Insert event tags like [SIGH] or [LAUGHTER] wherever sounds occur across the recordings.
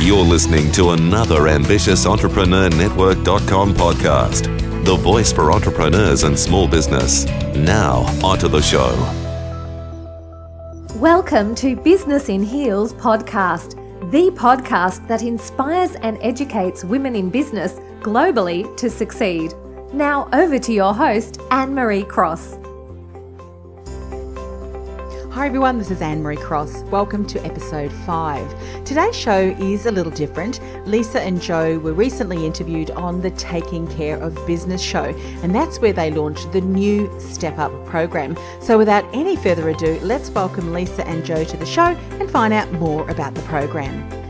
You're listening to another ambitious Entrepreneur Network.com podcast, the voice for entrepreneurs and small business. Now, onto the show. Welcome to Business in Heels podcast, the podcast that inspires and educates women in business globally to succeed. Now, over to your host, Anne Marie Cross. Hi everyone, this is Anne Marie Cross. Welcome to episode 5. Today's show is a little different. Lisa and Joe were recently interviewed on the Taking Care of Business show, and that's where they launched the new Step Up program. So without any further ado, let's welcome Lisa and Joe to the show and find out more about the program.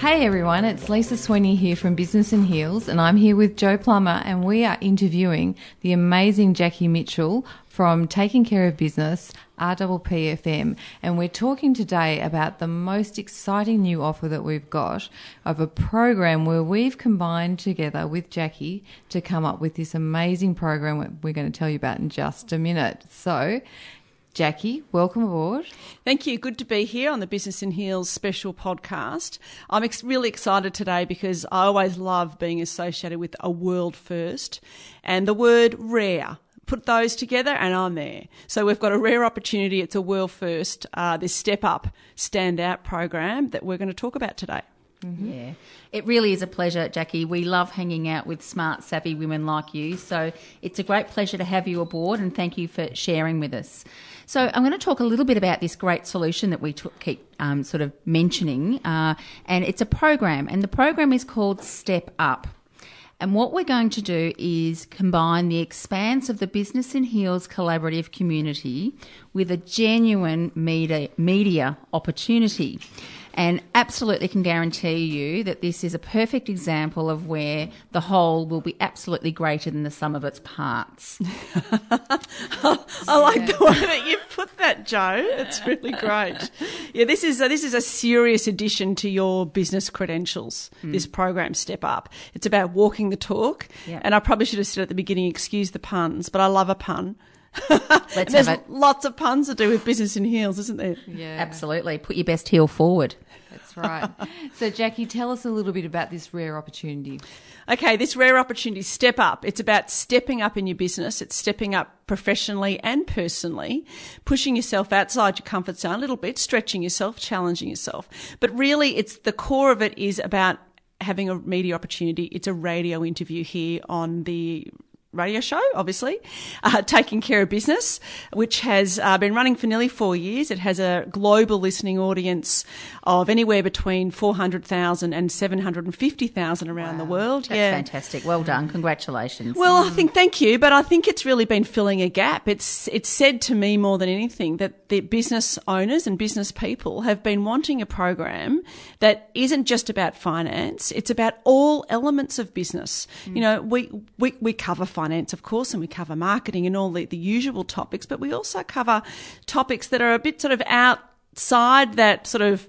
Hey everyone, it's Lisa Sweeney here from Business in Heels, and I'm here with Joe Plummer, and we are interviewing the amazing Jackie Mitchell from Taking Care of Business, RPPFM, and we're talking today about the most exciting new offer that we've got of a program where we've combined together with Jackie to come up with this amazing program we're going to tell you about in just a minute. So, Jackie, welcome aboard. Thank you. Good to be here on the Business in Heels special podcast. I'm ex- really excited today because I always love being associated with a world first and the word rare. Put those together and I'm there. So we've got a rare opportunity. It's a world first, uh, this Step Up Stand Out program that we're going to talk about today. Mm-hmm. Yeah, it really is a pleasure, Jackie. We love hanging out with smart, savvy women like you. So it's a great pleasure to have you aboard and thank you for sharing with us. So I'm going to talk a little bit about this great solution that we t- keep um, sort of mentioning, uh, and it's a program, and the program is called Step Up. And what we're going to do is combine the expanse of the Business in Heels collaborative community with a genuine media, media opportunity and absolutely can guarantee you that this is a perfect example of where the whole will be absolutely greater than the sum of its parts. [LAUGHS] I like the way that you put that, Joe. It's really great. Yeah, this is a, this is a serious addition to your business credentials. Mm. This program, Step Up. It's about walking the talk. Yep. And I probably should have said at the beginning, excuse the puns, but I love a pun. [LAUGHS] Let's There's have it. lots of puns to do with business in heels, isn't there? Yeah, absolutely. Put your best heel forward. That's right. [LAUGHS] so, Jackie, tell us a little bit about this rare opportunity. Okay, this rare opportunity, step up. It's about stepping up in your business. It's stepping up professionally and personally, pushing yourself outside your comfort zone a little bit, stretching yourself, challenging yourself. But really, it's the core of it is about having a media opportunity. It's a radio interview here on the radio show, obviously, uh, Taking Care of Business, which has uh, been running for nearly four years. It has a global listening audience of anywhere between 400,000 and 750,000 around wow. the world. That's yeah. fantastic. Well done. Congratulations. Well, I think, thank you, but I think it's really been filling a gap. It's, it's said to me more than anything that the business owners and business people have been wanting a program that isn't just about finance. It's about all elements of business. Mm. You know, we, we, we cover finance, of course, and we cover marketing and all the, the usual topics, but we also cover topics that are a bit sort of out side that sort of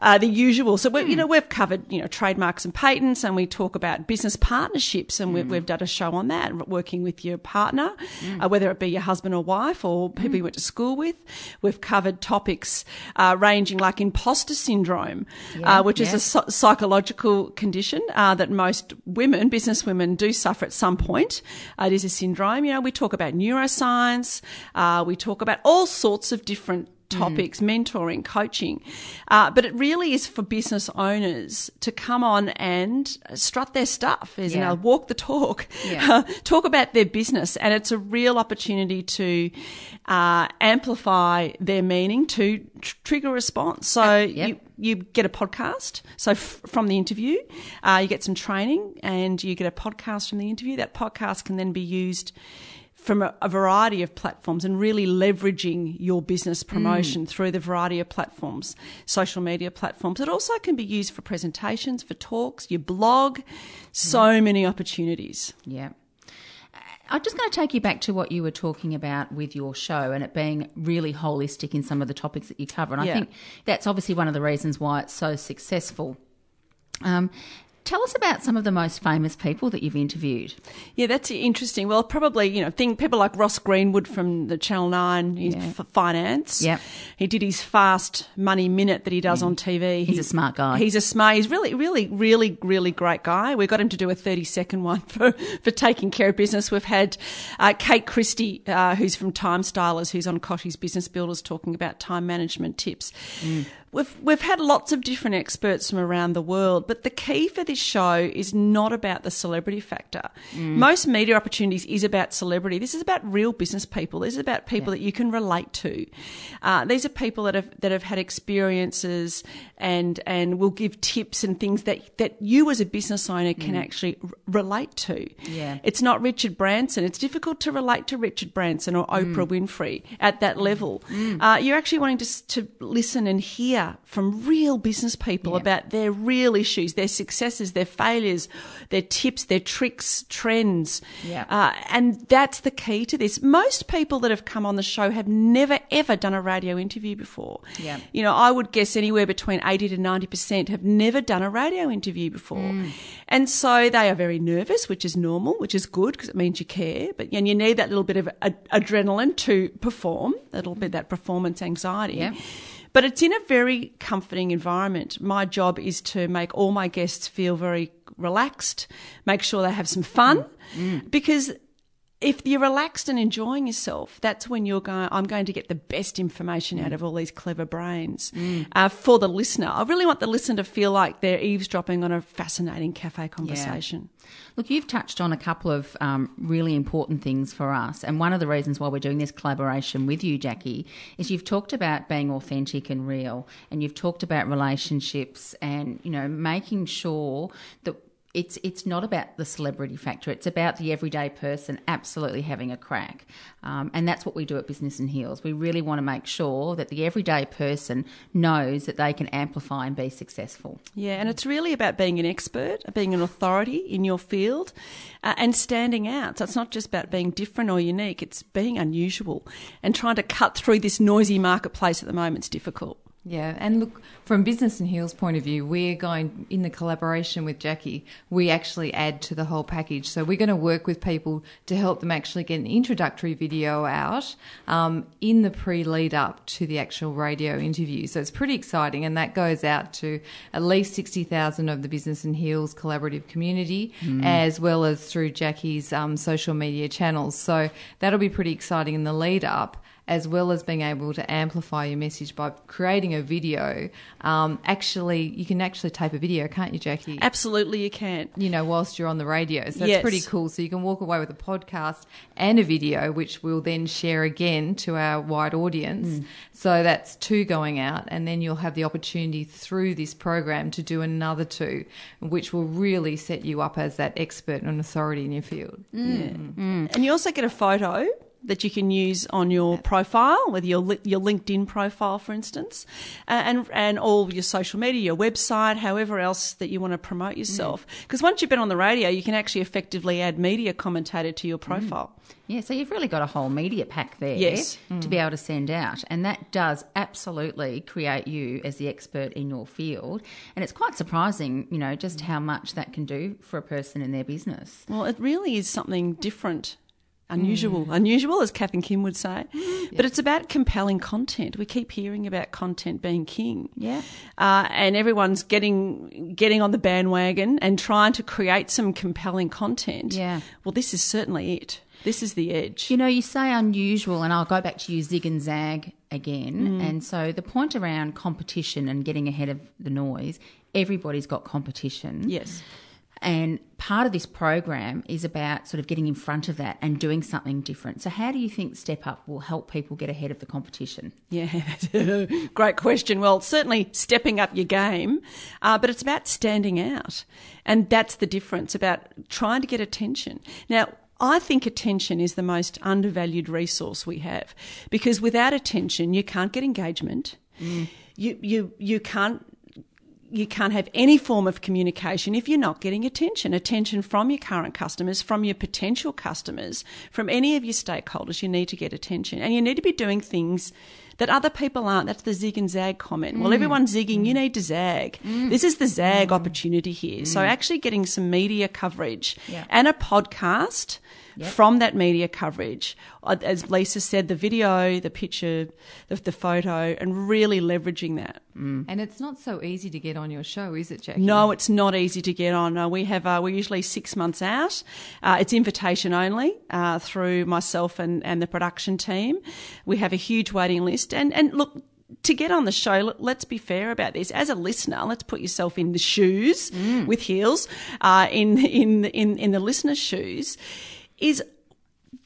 uh, the usual. So we, you know we've covered you know trademarks and patents, and we talk about business partnerships, and mm. we've, we've, done a show on that, working with your partner, mm. uh, whether it be your husband or wife or people mm. you went to school with. We've covered topics uh, ranging like imposter syndrome, yeah, uh, which yeah. is a so- psychological condition uh, that most women, business women, do suffer at some point. Uh, it is a syndrome. You know, we talk about neuroscience. we talk about all sorts of different topics, mentoring, coaching. Uh, but it really is for business owners to come on and strut their stuff, you Yeah. know, walk the talk, Yeah. [LAUGHS] talk about their business. And it's a real opportunity to uh, amplify their meaning to tr- trigger a response. So Yep. you, you get a podcast. So f- from the interview, uh, you get some training and you get a podcast from the interview. That podcast can then be used from a, a variety of platforms and really leveraging your business promotion through the variety of platforms, social media platforms. It also can be used for presentations, for talks, your blog, so many opportunities. Yeah. I'm just going to take you back to what you were talking about with your show and it being really holistic in some of the topics that you cover. And I think that's obviously one of the reasons why it's so successful. Um, tell us about some of the most famous people that you've interviewed. Yeah, that's interesting. Well, probably, you know, think people like Ross Greenwood from the Channel 9 Yeah. f- finance. Yep. He did his fast money minute that he does on TV. He's He- a smart guy. He's a smart, he's really, really, really, really great guy. We got him to do a 30 second one [LAUGHS] for, for taking care of business. We've had uh, Kate Christie, uh, who's from Time Stylers, who's on Kochie's Business Builders talking about time management tips. We've, we've had lots of different experts from around the world, but the key for this show is not about the celebrity factor. Most media opportunities is about celebrity. This is about real business people. This is about people that you can relate to. Uh, these are people that have that have had experiences and and will give tips and things that that you as a business owner can actually r- relate to. Yeah. It's not Richard Branson. It's difficult to relate to Richard Branson or Oprah Winfrey at that level. Uh, you're actually wanting to, to listen and hear from real business people Yeah. about their real issues, their successes, their failures, their tips, their tricks, trends. Yeah. Uh, and that's the key to this. Most people that have come on the show have never, ever done a radio interview before. Yeah. You know, I would guess anywhere between 80 to 90% have never done a radio interview before. Mm. And so they are very nervous, which is normal, which is good because it means you care. But and you need that little bit of ad- adrenaline to perform, a little bit that performance anxiety. Yeah. But it's in a very comforting environment. My job is to make all my guests feel very relaxed, make sure they have some fun, because if you're relaxed and enjoying yourself, that's when you're going, I'm going to get the best information out of all these clever brains uh, for the listener. I really want the listener to feel like they're eavesdropping on a fascinating cafe conversation. Look, you've touched on a couple of um, really important things for us. And one of the reasons why we're doing this collaboration with you, Jackie, is you've talked about being authentic and real. And you've talked about relationships and, you know, making sure that it's it's not about the celebrity factor. It's about the everyday person absolutely having a crack, um, and that's what we do at Business in Heels. We really want to make sure that the everyday person knows that they can amplify and be successful. Yeah, and it's really about being an expert, being an authority in your field, uh, and standing out. So it's not just about being different or unique, it's being unusual and trying to cut through this noisy marketplace at the moment is difficult. Yeah, and look, from Business in Heels point of view, we're going in the collaboration with Jackie. We actually add to the whole package. So we're going to work with people to help them actually get an introductory video out um, in the pre-lead up to the actual radio interview. So it's pretty exciting, and that goes out to at least sixty thousand of the Business in Heels collaborative community, as well as through Jackie's um, social media channels. So that'll be pretty exciting in the lead up as well as being able to amplify your message by creating a video. Um, actually, you can actually tape a video, can't you, Jackie? Absolutely, you can. You know, whilst you're on the radio. So that's Yes. pretty cool. So you can walk away with a podcast and a video, which we'll then share again to our wide audience. Hmm. So that's two going out. And then you'll have the opportunity through this program to do another two, which will really set you up as that expert and authority in your field. Mm. Mm. Mm. And you also get a photo that you can use on your profile, whether your your LinkedIn profile, for instance, and and all your social media, your website, however else that you want to promote yourself. Mm. Because once you've been on the radio, you can actually effectively add media commentator to your mm. profile. Yeah, so you've really got a whole media pack there Yes. to be mm. able to send out. And that does absolutely create you as the expert in your field. And it's quite surprising, you know, just how much that can do for a person in their business. Well, it really is something different. Unusual, hmm. unusual, as Kath and Kim would say, mm-hmm. but it's about compelling content. We keep hearing about content being king, Yeah. uh, and everyone's getting getting on the bandwagon and trying to create some compelling content. Yeah. Well, this is certainly it. This is the edge. You know, you say unusual, and I'll go back to you, zig and zag. again. Hmm. And so the point around competition and getting ahead of the noise, everybody's got competition. Yes. And part of this program is about sort of getting in front of that and doing something different. So, how do you think Step Up will help people get ahead of the competition? Yeah, [LAUGHS] great question. Well, certainly stepping up your game, uh, but it's about standing out. And that's the difference about trying to get attention. Now, I think attention is the most undervalued resource we have because without attention, you can't get engagement. You, you, you can't you can't have any form of communication if you're not getting attention. Attention from your current customers, from your potential customers, from any of your stakeholders. You need to get attention. And you need to be doing things that other people aren't. That's the zig and zag comment. Well, everyone's zigging. You need to zag. This is the zag opportunity here. So actually getting some media coverage Yeah. and a podcast from that media coverage. Uh, As Lisa said, the video, the picture, the, the photo, and really leveraging that. And it's not so easy to get on your show, is it, Jackie? No, it's not easy to get on. No, we have uh, we're usually six months out. Uh, it's invitation only uh, through myself and, and the production team. We have a huge waiting list, and and look. To get on the show, let- let's be fair about this. As a listener, let's put yourself in the shoes with heels, uh, in in in in the listener's shoes. Is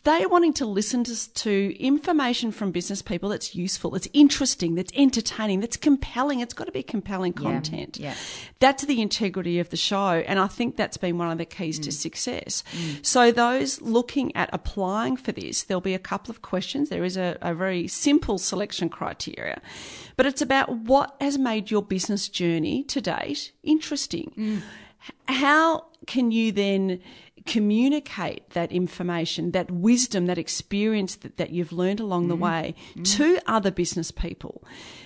they're wanting to listen to, to information from business people that's useful, that's interesting, that's entertaining, that's compelling. It's got to be compelling content. yeah. That's the integrity of the show. And I think that's been one of the keys to mm. success. Mm. So, those looking at applying for this, there'll be a couple of questions. There is a, a very simple selection criteria, but it's about what has made your business journey to date interesting. Mm. H- How can you then communicate that information, that wisdom, that experience that, that you've learned along the mm-hmm. way mm-hmm. to other business people?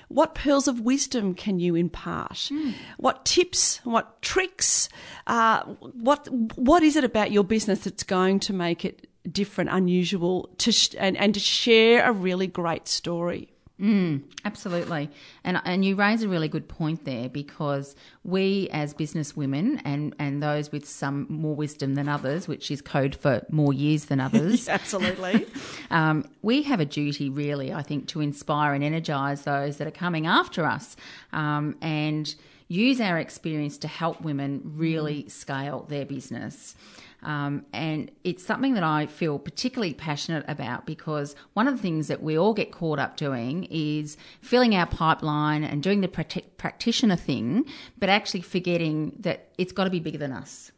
What pearls of wisdom can you impart? Hmm. What tips, what tricks, uh, what what is it about your business that's going to make it different, unusual, to sh- and, and to share a really great story? Absolutely. And and you raise a really good point there because we as business women and, and those with some more wisdom than others, which is code for more years than [LAUGHS] others, Absolutely. [LAUGHS] um, we have a duty really, I think, to inspire and energise those that are coming after us um, and use our experience to help women really scale their business. Um, and it's something that I feel particularly passionate about because one of the things that we all get caught up doing is filling our pipeline and doing the practi- practitioner thing, but actually forgetting that it's got to be bigger than us.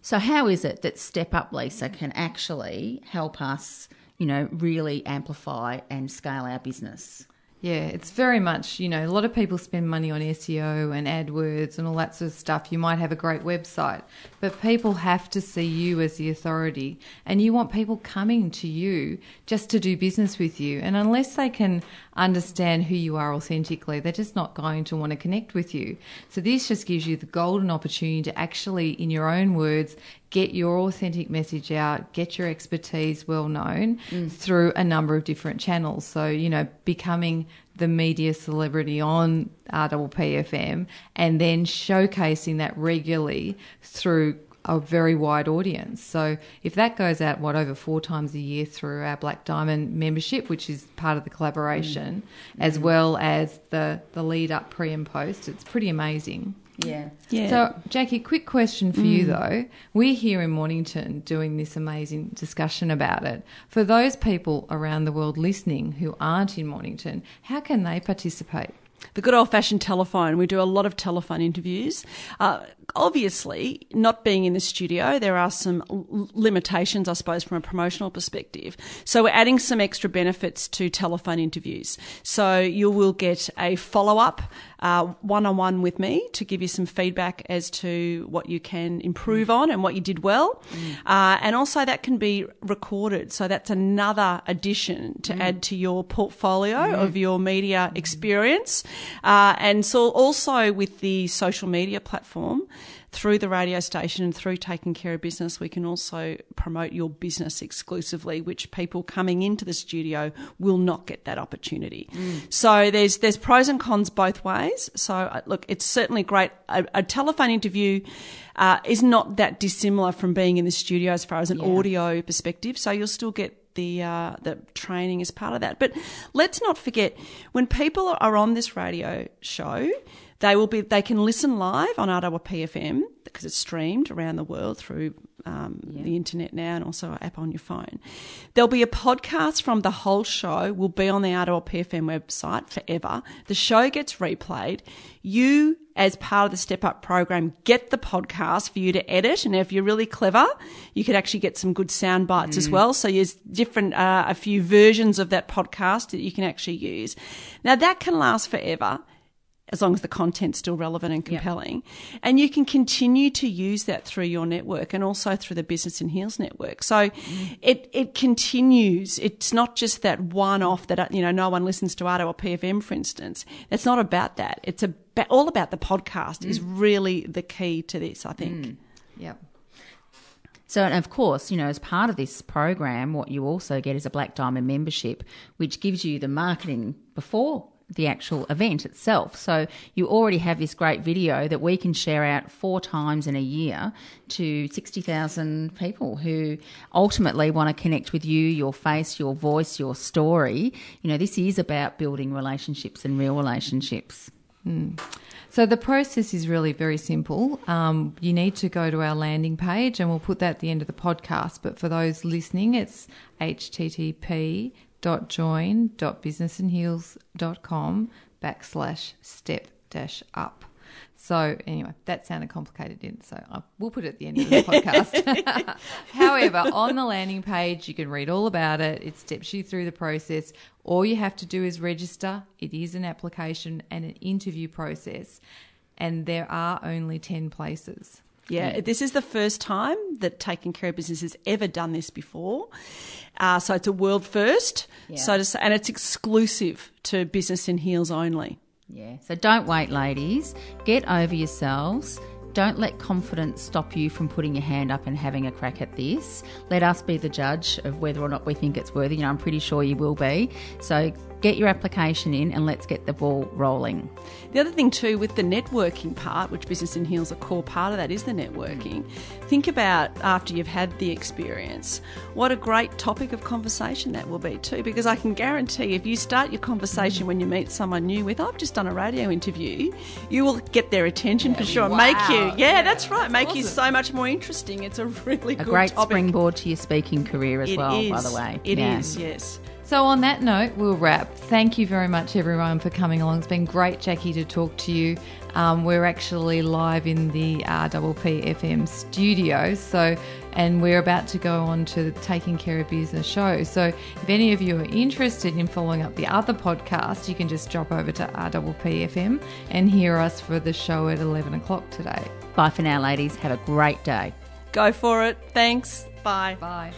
So, how is it that Step Up Lisa can actually help us, you know, really amplify and scale our business? Yeah, it's very much, you know, a lot of people spend money on SEO and AdWords and all that sort of stuff. You might have a great website, but people have to see you as the authority and you want people coming to you just to do business with you. And unless they can understand who you are authentically, they're just not going to want to connect with you. So this just gives you the golden opportunity to actually, in your own words, get your authentic message out, get your expertise well known mm. through a number of different channels. So, you know, becoming the media celebrity on RPPFM and then showcasing that regularly through a very wide audience. So if that goes out, what, over four times a year through our Black Diamond membership, which is part of the collaboration, mm. as well as the, the lead up pre and post, it's pretty amazing. Yeah. Yeah. So, Jackie, quick question for you though. We're here in Mornington doing this amazing discussion about it. For those people around the world listening who aren't in Mornington, how can they participate? the good old fashioned telephone. We do a lot of telephone interviews. Uh, obviously, not being in the studio, there are some limitations, I suppose, from a promotional perspective. So we're adding some extra benefits to telephone interviews. So you will get a follow up uh, one on one with me to give you some feedback as to what you can improve on and what you did well. Mm. Uh, and also, that can be recorded. So that's another addition to mm. add to your portfolio mm. of your media experience. Uh, and so also with the social media platform, through the radio station and through taking care of business, we can also promote your business exclusively, which people coming into the studio will not get that opportunity. So there's there's pros and cons both ways. So uh, look, it's certainly great. A, a telephone interview uh, is not that dissimilar from being in the studio as far as an audio perspective. So you'll still get the uh, the training as part of that. But let's not forget when people are on this radio show, they will be they can listen live on RPPFM because it's streamed around the world through um, the internet now and also our app on your phone. There'll be a podcast from the whole show will be on the RPPFM website forever. The show gets replayed. You as part of the Step Up program get the podcast for you to edit. And if you're really clever, you could actually get some good sound bites as well. So there's different, uh, a few versions of that podcast that you can actually use. Now that can last forever as long as the content's still relevant and compelling. And you can continue to use that through your network and also through the Business in Heels network. So mm. it, it continues. It's not just that one off that, you know, no one listens to RPPFM, for instance. It's not about that. It's about, all about the podcast is mm. really the key to this, I think. Mm. Yep. So, and of course, you know, as part of this program, what you also get is a Black Diamond membership, which gives you the marketing before the actual event itself. So you already have this great video that we can share out four times in a year to 60,000 people who ultimately want to connect with you, your face, your voice, your story. You know, this is about building relationships and real relationships. So the process is really very simple. Um, you need to go to our landing page, and we'll put that at the end of the podcast. But for those listening, it's http dot join dot businessandheels.com backslash step dash up. So anyway, that sounded complicated, didn't it? So I, we'll put it at the end of the podcast. [LAUGHS] However, on the landing page, you can read all about it. It steps you through the process. All you have to do is register. It is an application and an interview process, and there are only ten places. Yeah, this is the first time that Taking Care of Business has ever done this before. Uh, so it's a world first. So to say, and it's exclusive to Business in Heels only. Yeah. So don't wait, ladies. Get over yourselves. Don't let confidence stop you from putting your hand up and having a crack at this. Let us be the judge of whether or not we think it's worthy. You know, I'm pretty sure you will be. So get your application in and let's get the ball rolling. The other thing too, with the networking part, which Business in Heels, a core part of that is the networking. Think about after you've had the experience, what a great topic of conversation that will be too. Because I can guarantee if you start your conversation when you meet someone new with, I've just done a radio interview, you will get their attention for sure. Make you, yeah, that's right, make you so much more interesting. It's a really A great topic. springboard to your speaking career as It well, by the way. It is. Yeah. yes. So, on that note, we'll wrap. Thank you very much, everyone, for coming along. It's been great, Jackie, to talk to you. Um, we're actually live in the RPPFM studio, so and we're about to go on to the Taking Care of Business show. So, if any of you are interested in following up the other podcast, you can just drop over to RPPFM and hear us for the show at 11 o'clock today. Bye for now, ladies. Have a great day. Go for it. Thanks. Bye. Bye.